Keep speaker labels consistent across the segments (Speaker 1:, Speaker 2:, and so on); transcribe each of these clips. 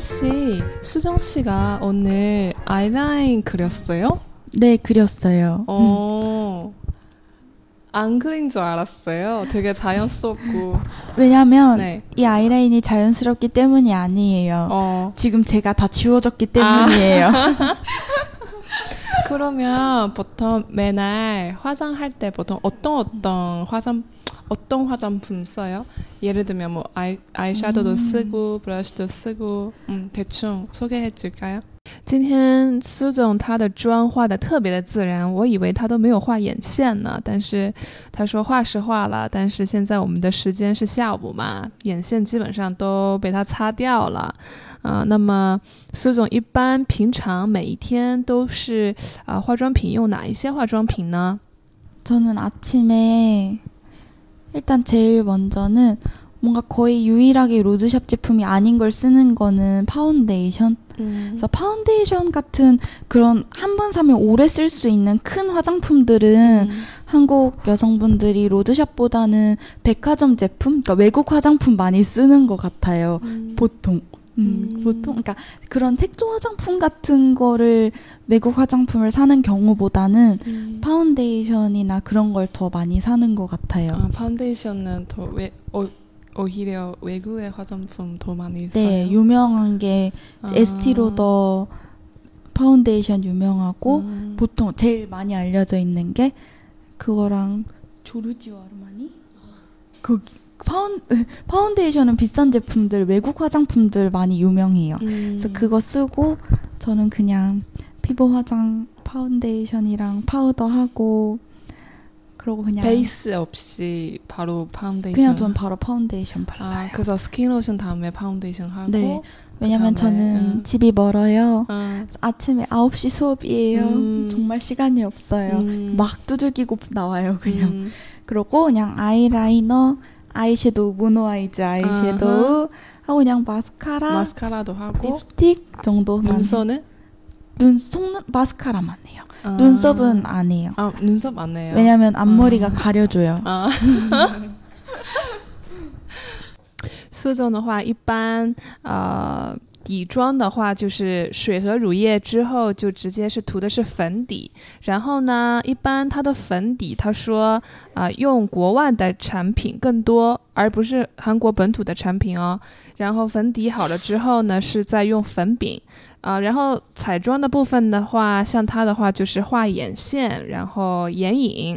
Speaker 1: 혹시 수정 씨가 오늘 아이라인 그렸어요?
Speaker 2: 네, 그렸어요.
Speaker 1: 어. 안 그린 줄 알았어요. 되게 자연스럽고.
Speaker 2: 왜냐면
Speaker 1: 네.
Speaker 2: 이 아이라인이 자연스럽기 때문이 아니에요.
Speaker 1: 어.
Speaker 2: 지금 제가 다 지워졌기 때문이에요.
Speaker 1: 그러면 보통 매날 화장할 때 보통 어떤 어떤 화장 어떤 화장품 써요? 예를 들면 뭐 아이 아이섀도도 쓰고 브러쉬도 쓰고 음, 대충 소개해 줄까요? 今天苏总他的妆画的特别的自然，我以为他都没有画眼线呢，但是他说画是画了，但是现在我们的时间是下午嘛，眼线基本上都被他擦掉了。啊、那么苏总一般平常每一天都是啊、化妆品用哪一些化妆品呢？
Speaker 2: 저는 아침에 일단 제일 먼저는 뭔가 거의 유일하게 road shop 제품이 아닌 걸 쓰는 거는 파운데이션.
Speaker 1: 嗯
Speaker 2: 그래서 파운데이션 같은 그런 한 번 사면 오래 쓸 수 있는 큰 화장품들은 한국 여성분들이 road shop보다는 백화점 제품, 그러니까 외국 화장품 많이 쓰는 것 같아요. 보통. 음,
Speaker 1: 음.
Speaker 2: 보통 그러니까 그런 색조 화장품 같은 거를 외국 화장품을 사는 경우보다는
Speaker 1: 음.
Speaker 2: 파운데이션이나 그런 걸 더 많이 사는 것 같아요.
Speaker 1: 아, 파운데이션은 더 외, 오, 오히려 외국의 화장품 더 많이 써요.
Speaker 2: 네, 유명한 게
Speaker 1: 아.
Speaker 2: 에스티로더 파운데이션 유명하고
Speaker 1: 음.
Speaker 2: 보통 제일 많이 알려져 있는 게 그거랑 조르지오 아르마니? 그 파운 파운데이션은 비싼 제품들 외국 화장품들 많이 유명해요.
Speaker 1: 음.
Speaker 2: 그래서 그거 쓰고 저는 그냥 피부 화장 파운데이션이랑 파우더 하고 그러고 그냥
Speaker 1: 베이스 없이 바로 파운데이션.
Speaker 2: 그냥 전 바로 파운데이션 발라요.
Speaker 1: 아, 그래서 스킨로션 다음에 파운데이션 하고.
Speaker 2: 네. 왜냐면 저는
Speaker 1: 음.
Speaker 2: 집이 멀어요.
Speaker 1: 아,
Speaker 2: 아침에 9시 수업이에요.
Speaker 1: 음.
Speaker 2: 정말 시간이 없어요.
Speaker 1: 음.
Speaker 2: 막 두들기고 나와요, 그냥.
Speaker 1: 음.
Speaker 2: 그러고 그냥 아이라이너, 아이섀도우, 모노 아이즈 아이섀도우 하고 그냥 마스카라,
Speaker 1: 마스카라도 하고.
Speaker 2: 립스틱 정도만.
Speaker 1: 눈썹은?
Speaker 2: 눈, 속눈, 마스카라만 해요.
Speaker 1: 아.
Speaker 2: 눈썹은 안 해요.
Speaker 1: 아, 눈썹 안 해요.
Speaker 2: 왜냐면 앞머리가
Speaker 1: 아.
Speaker 2: 가려줘요.
Speaker 1: 啊。苏总的话，一般呃 底妆的话，就是水和乳液之后就直接是涂的是粉底，然后呢，一般它的粉底，他说啊、用国外的产品更多，而不是韩国本土的产品哦。然后粉底好了之后呢，是在用粉饼。啊、然后彩妆的部分的话，像它的话就是画眼线，然后眼影，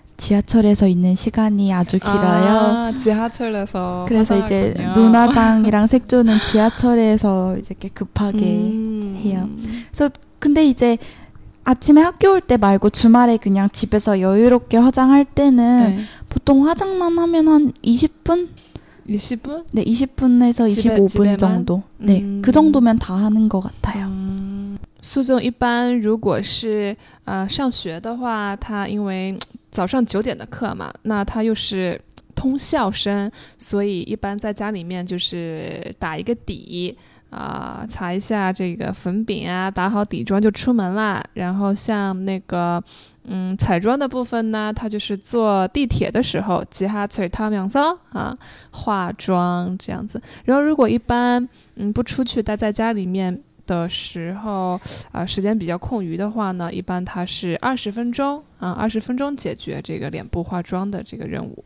Speaker 2: 지하철에서 있는 시간이 아주 길어요.
Speaker 1: 아, 지하철에서
Speaker 2: 그래서 이제
Speaker 1: 화장하군요.
Speaker 2: 눈화장이랑 색조는 지하철에서 이제 이렇게 급하게
Speaker 1: 음.
Speaker 2: 해요. 근데 이제 아침에 학교 올 때 말고 주말에 그냥 집에서 여유롭게 화장할 때는
Speaker 1: 네.
Speaker 2: 보통 화장만 하면 한 20분?
Speaker 1: 20분?
Speaker 2: 네, 20분에서
Speaker 1: 집에-
Speaker 2: 25분
Speaker 1: 집에만?
Speaker 2: 정도. 네,
Speaker 1: 음.
Speaker 2: 그 정도면 다 하는 것 같아요.
Speaker 1: 嗯，苏总一般如果是呃上学的话，他因为 早上九点的课嘛，那他又是通校生，所以一般在家里面就是打一个底啊、擦一下这个粉饼啊，打好底妆就出门啦。然后像那个嗯彩妆的部分呢，他就是坐地铁的时候，吉哈彩他两桑啊化妆这样子。然后如果一般嗯不出去待在家里面，的时候，啊、时间比较空余的话呢，一般它是二十分钟啊，二十分钟解决这个脸部化妆的这个任务。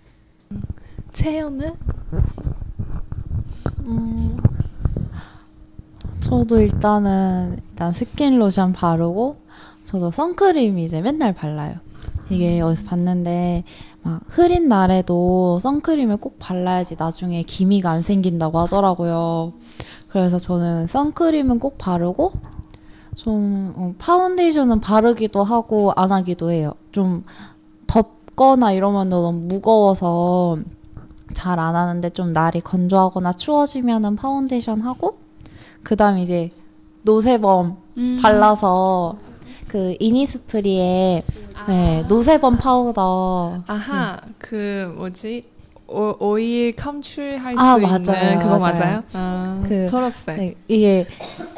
Speaker 1: 嗯，채영呢？
Speaker 3: 음, 저도 일단은 일단 스킨 로션 바르고 저도 선크림 이제 맨날 발라요. 이게 어디서 봤는데 막 흐린 날에도 선크림을 꼭 발라야지 나중에 기미가 안 생긴다고 하더라고요. 그래서 저는 선크림은 꼭 바르고 저는 어, 파운데이션은 바르기도 하고 안 하기도 해요. 좀 덥거나 이러면 너무 무거워서 잘 안 하는데 좀 날이 건조하거나 추워지면은 파운데이션 하고 그다음 이제 no sebum
Speaker 2: 음.
Speaker 3: 발라서 그 이니스프리 의 네, no sebum 파우더
Speaker 1: 아하, 그 뭐지? 오, 오일 검출할 수
Speaker 3: 아,
Speaker 1: 있는
Speaker 3: 맞아요,
Speaker 1: 그거
Speaker 3: 맞아요.
Speaker 1: 맞아요? 아,
Speaker 3: 그-
Speaker 1: 초록색.
Speaker 3: 네, 이게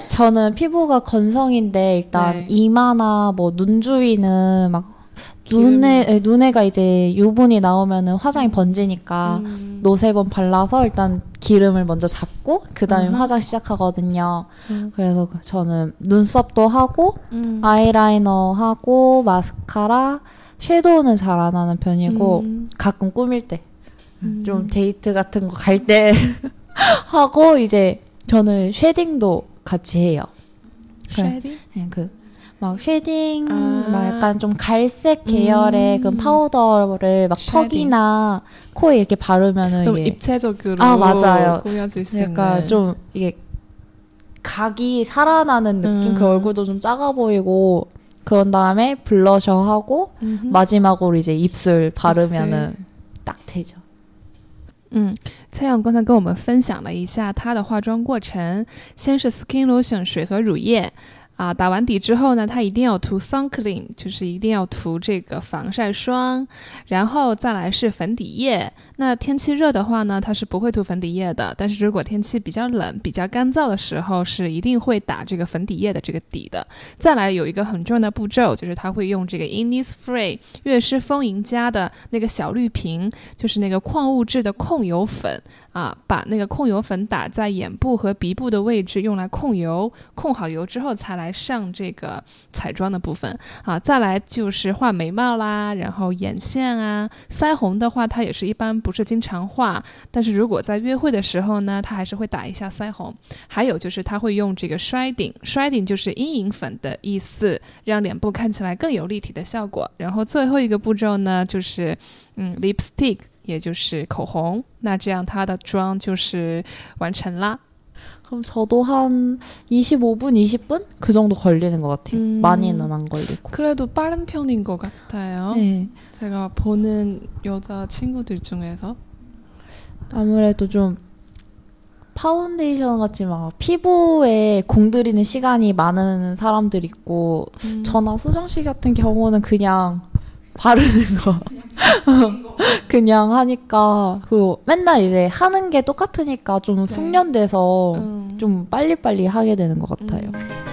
Speaker 3: 저는 피부가 건성인데 일단
Speaker 1: 네.
Speaker 3: 이마나 뭐 눈 주위는 막 눈에 네, 눈에가 이제 유분이 나오면은 화장이 번지니까
Speaker 1: 음.
Speaker 3: 노세범 발라서 일단 기름을 먼저 잡고 그다음에
Speaker 1: 음.
Speaker 3: 화장 시작하거든요.
Speaker 1: 음.
Speaker 3: 그래서 저는 눈썹도 하고
Speaker 1: 음.
Speaker 3: 아이라이너 하고 마스카라 섀도우는 잘 안 하는 편이고
Speaker 1: 음.
Speaker 3: 가끔 꾸밀 때
Speaker 1: 음.
Speaker 3: 좀 데이트 같은 거 갈 때 하고 이제 저는 shading도 같이 해요.
Speaker 1: shading?
Speaker 3: 네, 그 막 쉐딩
Speaker 1: 아.
Speaker 3: 막 약간 좀 갈색 계열의
Speaker 1: 음.
Speaker 3: 그 파우더를 막
Speaker 1: 쉐딩.
Speaker 3: 턱이나 코에 이렇게 바르면은
Speaker 1: 좀
Speaker 3: 이게
Speaker 1: 입체적으로
Speaker 3: 아, 맞아요.
Speaker 1: 꾸며질 수
Speaker 3: 약간
Speaker 1: 있는.
Speaker 3: 좀 이게 각이 살아나는 느낌
Speaker 1: 음.
Speaker 3: 그 얼굴도 좀 작아 보이고 그런 다음에 블러셔 하고
Speaker 1: 음흠.
Speaker 3: 마지막으로 이제 입술 바르면은 딱 되죠.
Speaker 1: 嗯，蔡阳刚才跟我们分享了一下她的化妆过程，先是 skin lotion 水和乳液。 啊，打完底之后呢，它一定要涂 sun cream，就是一定要涂这个防晒霜，然后再来是粉底液。那天气热的话呢，它是不会涂粉底液的，但是如果天气比较冷、比较干燥的时候，是一定会打这个粉底液的这个底的。再来有一个很重要的步骤，就是她会用这个 Innisfree 悦诗风吟家的那个小绿瓶，就是那个矿物质的控油粉啊，把那个控油粉打在眼部和鼻部的位置，用来控油。控好油之后，才来来上这个彩妆的部分啊。再来就是画眉毛啦，然后眼线啊，腮红的话，它也是一般不是经常画，但是如果在约会的时候呢，它还是会打一下腮红。还有就是它会用这个衰顶，衰顶就是阴影粉的意思，让脸部看起来更有立体的效果。然后最后一个步骤呢，就是嗯，lipstick，也就是口红。那这样它的妆就是完成啦。
Speaker 3: 그럼 저도 한 25분, 20분 그 정도 걸리는 것 같아요.
Speaker 1: 음.
Speaker 3: 많이는 안 걸리고.
Speaker 1: 그래도 빠른 편인 것 같아요.
Speaker 3: 네.
Speaker 1: 제가 보는 여자 친구들 중에서
Speaker 3: 아무래도 좀 파운데이션 같지만 막 피부에 공들이는 시간이 많은 사람들 있고
Speaker 1: 음.
Speaker 3: 저나 수정 씨 같은 경우는 그냥 바르는 거 그냥 하니까 그리고 맨날 이제 하는 게 똑같으니까 좀
Speaker 1: 네.
Speaker 3: 숙련돼서
Speaker 1: 음.
Speaker 3: 좀 빨리빨리 하게 되는 것 같아요.
Speaker 1: 음.